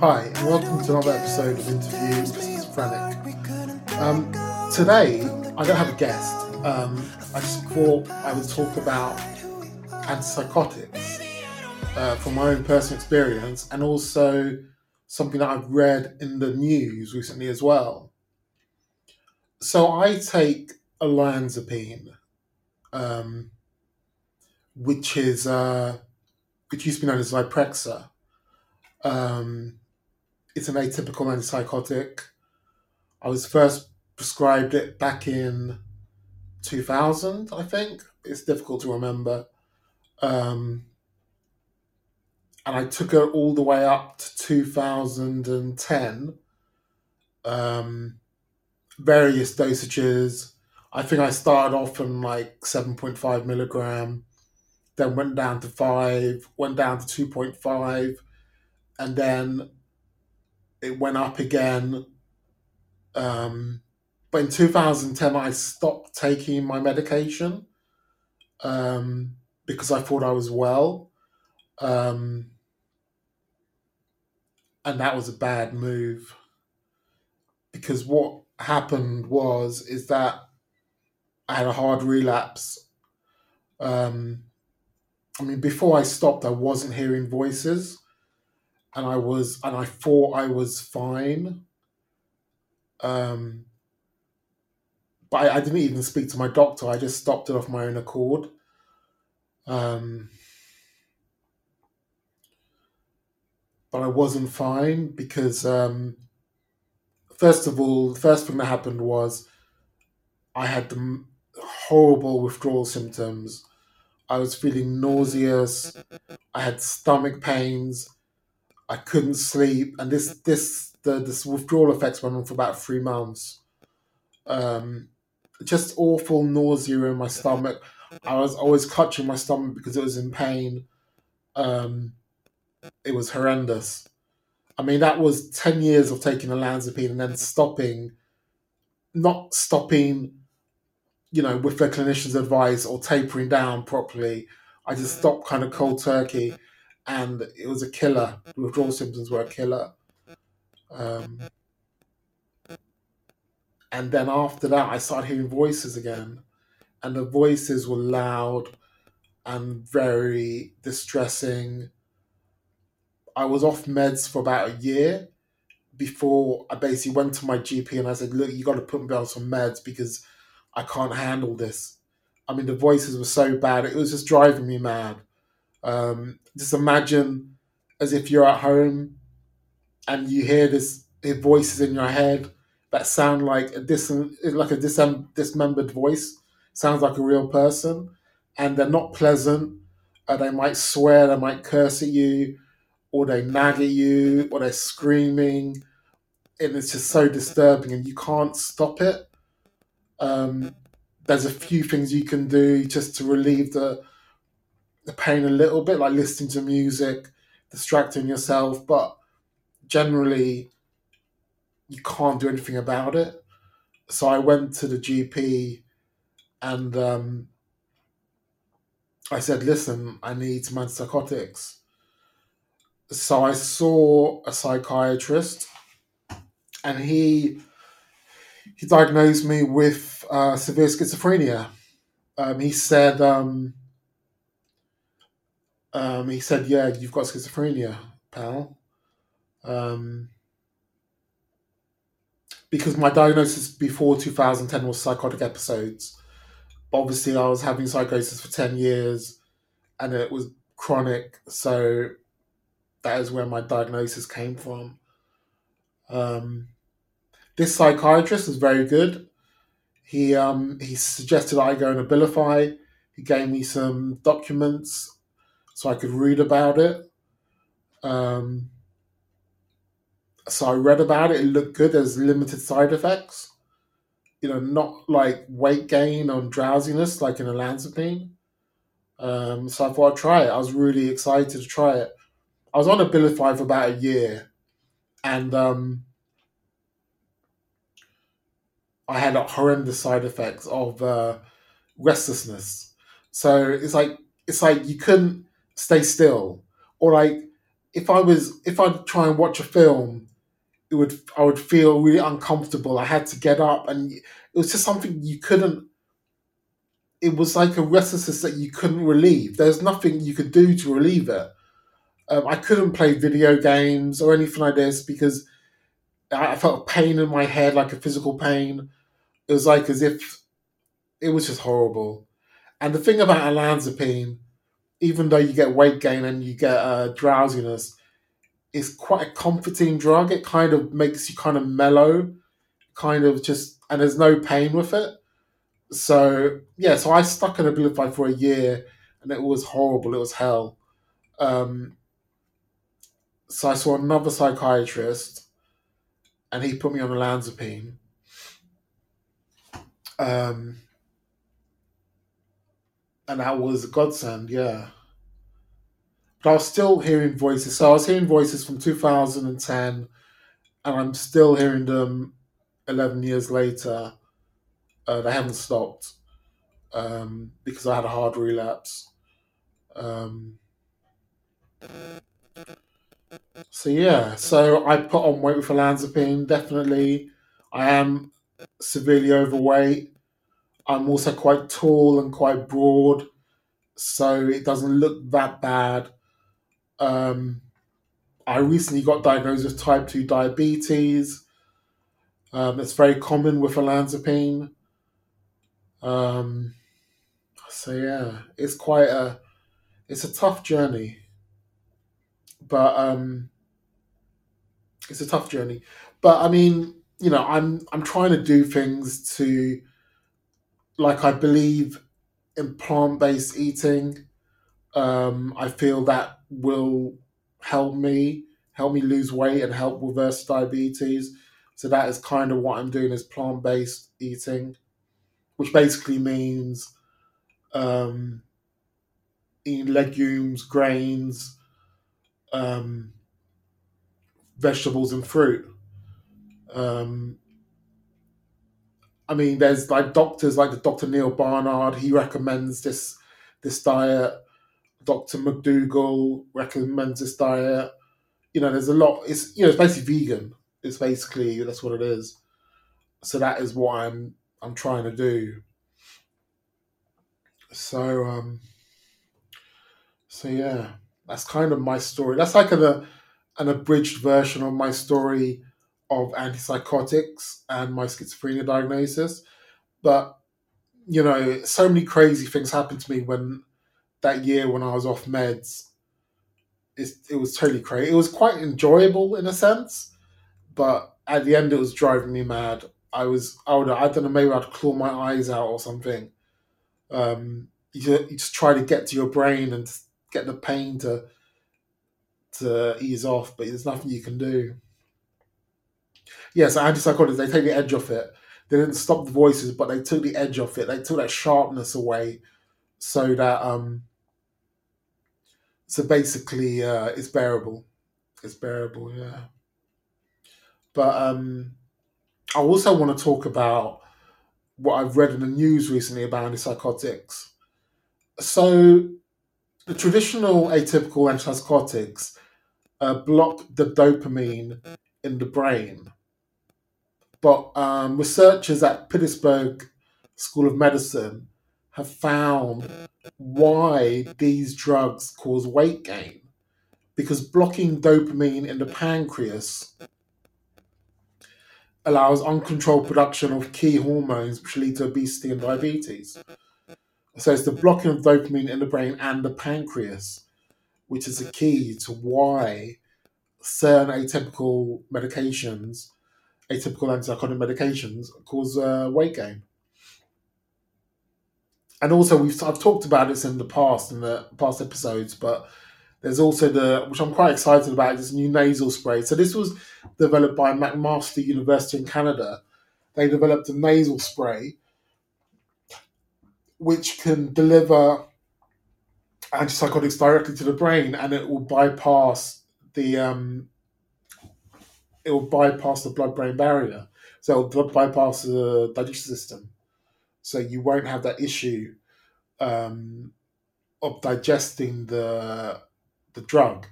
Hi, and welcome to another episode of Interview with Schizophrenic. Um, today, I don't have a guest. Um, I just thought I would talk about antipsychotics uh, from my own personal experience and also something that I've read in the news recently as well. So I take olanzapine, um, which is uh, which used to be known as Zyprexa. Um, it's an atypical antipsychotic. I was first prescribed it back in 2000, I think. It's difficult to remember. Um, and I took it all the way up to 2010. Um, various dosages. I think I started off on like 7.5 milligram, then went down to 5, went down to 2.5, and then it went up again. Um, but in 2010, I stopped taking my medication um, because I thought I was well. Um, and that was a bad move because what happened was is that I had a hard relapse. Um, I mean, before I stopped, I wasn't hearing voices, and I was, and I thought I was fine. Um, but I, I didn't even speak to my doctor. I just stopped it off my own accord. Um, but I wasn't fine because, um, first of all, the first thing that happened was I had the horrible withdrawal symptoms. I was feeling nauseous. I had stomach pains. I couldn't sleep, and this this the this withdrawal effects went on for about three months. Um, just awful nausea in my stomach. I was always clutching my stomach because it was in pain. Um, it was horrendous. I mean, that was 10 years of taking olanzapine and then stopping, not stopping, you know, with the clinician's advice or tapering down properly. I just stopped kind of cold turkey and it was a killer. Withdrawal symptoms were a killer. Um, and then after that, I started hearing voices again. And the voices were loud and very distressing I was off meds for about a year before I basically went to my GP and I said, "Look, you got to put me on some meds because I can't handle this." I mean, the voices were so bad; it was just driving me mad. Um, just imagine as if you're at home and you hear this voices in your head that sound like a dis- like a disem- dismembered voice, sounds like a real person, and they're not pleasant. Uh, they might swear, they might curse at you or they nag at you, or they're screaming, and it's just so disturbing, and you can't stop it. Um, there's a few things you can do just to relieve the the pain a little bit, like listening to music, distracting yourself, but generally you can't do anything about it. So I went to the GP and um, I said, listen, I need some antipsychotics so I saw a psychiatrist, and he he diagnosed me with uh, severe schizophrenia. Um, he said, um, um, he said, yeah, you've got schizophrenia, pal. Um, because my diagnosis before 2010 was psychotic episodes. Obviously, I was having psychosis for 10 years and it was chronic. So that is where my diagnosis came from. Um, this psychiatrist is very good. He um, he suggested I go and abilify. He gave me some documents so I could read about it. Um, so I read about it. It looked good. There's limited side effects. You know, not like weight gain or drowsiness like in olanzapine. Um, so I thought I'd try it. I was really excited to try it. I was on a Abilify for about a year, and um, I had horrendous side effects of uh, restlessness. So it's like it's like you couldn't stay still, or like if I was if I'd try and watch a film, it would I would feel really uncomfortable. I had to get up, and it was just something you couldn't. It was like a restlessness that you couldn't relieve. There's nothing you could do to relieve it. Um, I couldn't play video games or anything like this because I felt pain in my head, like a physical pain. It was like as if it was just horrible. And the thing about olanzapine, even though you get weight gain and you get uh, drowsiness, it's quite a comforting drug. It kind of makes you kind of mellow, kind of just, and there's no pain with it. So yeah, so I stuck in Abilify for a year, and it was horrible. It was hell. Um, so I saw another psychiatrist, and he put me on olanzapine. Um, and that was a godsend, yeah. But I was still hearing voices. So I was hearing voices from 2010, and I'm still hearing them 11 years later. Uh, they haven't stopped um, because I had a hard relapse. Um, so yeah, so I put on weight with olanzapine. Definitely, I am severely overweight. I'm also quite tall and quite broad, so it doesn't look that bad. Um, I recently got diagnosed with type 2 diabetes. Um, it's very common with olanzapine. Um, so yeah, it's quite a it's a tough journey, but um, it's a tough journey. But I mean, you know, I'm I'm trying to do things to like I believe in plant based eating. Um, I feel that will help me help me lose weight and help reverse diabetes. So that is kind of what I'm doing is plant based eating, which basically means um, eating legumes, grains, um, vegetables, and fruit. Um, I mean, there's like doctors like the Dr. Neil Barnard. He recommends this this diet. Dr. McDougall recommends this diet. You know, there's a lot. It's you know, it's basically vegan. It's basically that's what it is. So that is what I'm I'm trying to do. So um, so yeah, that's kind of my story. That's like an an abridged version of my story of antipsychotics and my schizophrenia diagnosis. But, you know, so many crazy things happened to me when that year when I was off meds. It, it was totally crazy. It was quite enjoyable in a sense, but at the end it was driving me mad. I was, I would, I don't know, maybe I'd claw my eyes out or something. Um, you, you just try to get to your brain and get the pain to to ease off, but there's nothing you can do. Yes, yeah, so antipsychotics, they take the edge off it. They didn't stop the voices, but they took the edge off it. They took that sharpness away so that um so basically uh it's bearable. It's bearable, yeah. But um I also want to talk about what I've read in the news recently about antipsychotics. So the traditional atypical antipsychotics uh, block the dopamine in the brain but um, researchers at Pittsburgh School of Medicine have found why these drugs cause weight gain. Because blocking dopamine in the pancreas allows uncontrolled production of key hormones which lead to obesity and diabetes. So it's the blocking of dopamine in the brain and the pancreas, which is the key to why certain atypical medications atypical antipsychotic medications cause uh, weight gain. And also, we've I've talked about this in the past in the past episodes, but there's also the which I'm quite excited about this new nasal spray. So this was developed by McMaster University in Canada. They developed a nasal spray which can deliver antipsychotics directly to the brain, and it will bypass the um, it will bypass the blood brain barrier. So it'll bypass the digestive system. So you won't have that issue um, of digesting the the drug.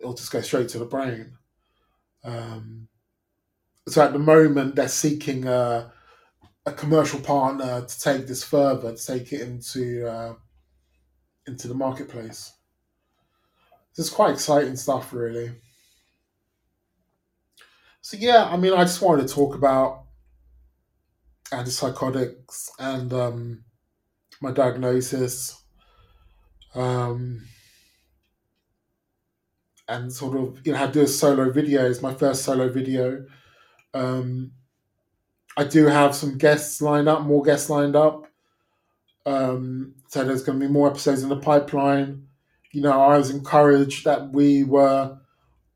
it'll just go straight to the brain. Um, so at the moment, they're seeking a, a commercial partner to take this further, to take it into uh, into the marketplace. This is quite exciting stuff, really. So yeah, I mean, I just wanted to talk about antipsychotics and um, my diagnosis, um, and sort of you know, I do a solo video. It's my first solo video. Um, I do have some guests lined up, more guests lined up. Um, so there's going to be more episodes in the pipeline. You know, I was encouraged that we were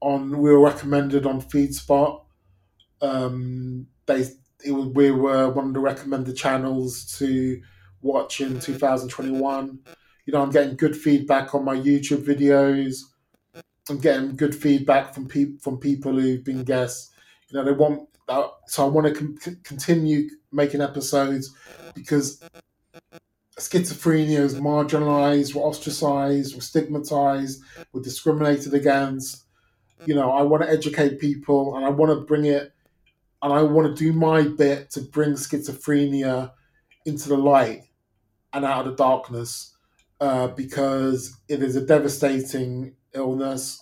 on, we were recommended on FeedSpot. Um, they, it, we were one of the recommended channels to watch in 2021. You know, I'm getting good feedback on my YouTube videos. I'm getting good feedback from people from people who've been guests. You know, they want uh, so I want to continue making episodes because schizophrenia is marginalized, we're ostracized, we're stigmatized, we're discriminated against. You know, I want to educate people and I want to bring it and I want to do my bit to bring schizophrenia into the light and out of the darkness uh, because it is a devastating illness.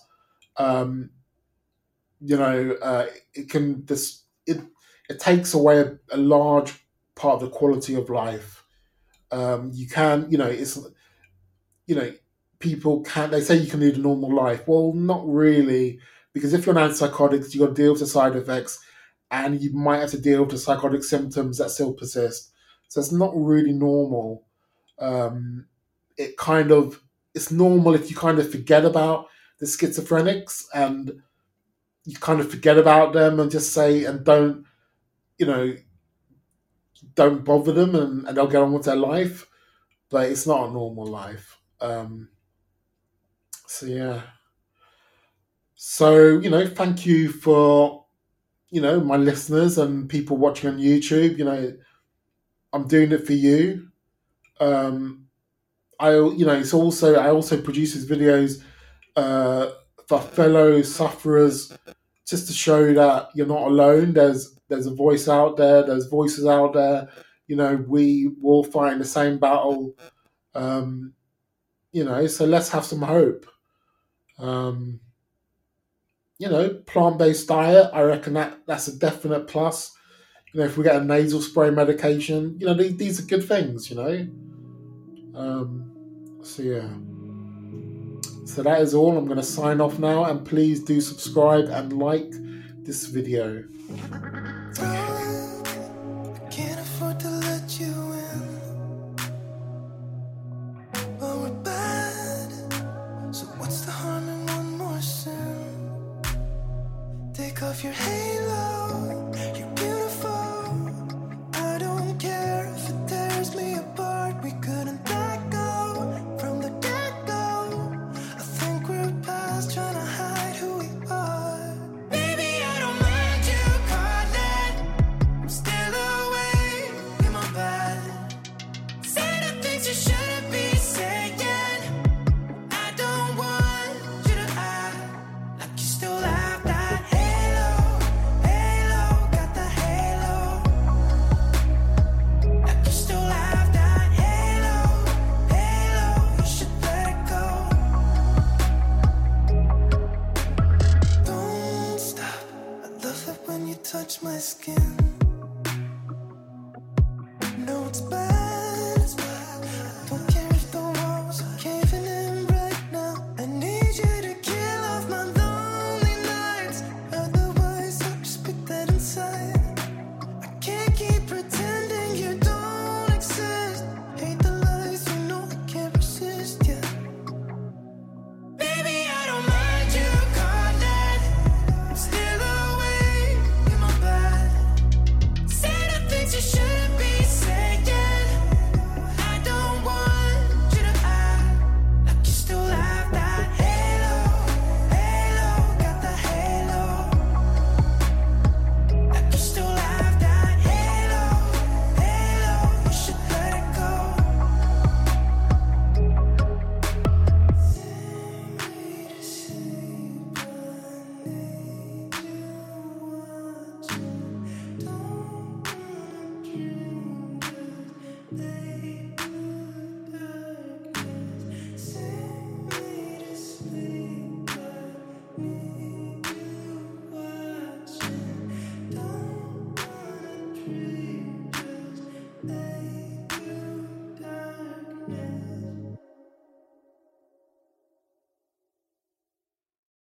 Um, you know, uh, it can this it it takes away a, a, large part of the quality of life. Um, you can, you know, it's you know, people can they say you can lead a normal life. Well, not really, because if you're on antipsychotics, you've got to deal with the side effects, and you might have to deal with the psychotic symptoms that still persist. So it's not really normal. Um, it kind of it's normal if you kind of forget about the schizophrenics and you kind of forget about them and just say and don't you know don't bother them and, and they'll get on with their life but it's not a normal life um so yeah so you know thank you for you know my listeners and people watching on youtube you know i'm doing it for you um i you know it's also i also produce these videos uh for fellow sufferers just to show that you're not alone. There's there's a voice out there. There's voices out there. You know, we will fight the same battle. Um, you know, so let's have some hope. Um, you know, plant based diet. I reckon that that's a definite plus. You know, if we get a nasal spray medication, you know, these, these are good things. You know. Um, so yeah. So that is all. I'm going to sign off now, and please do subscribe and like this video. Touch my skin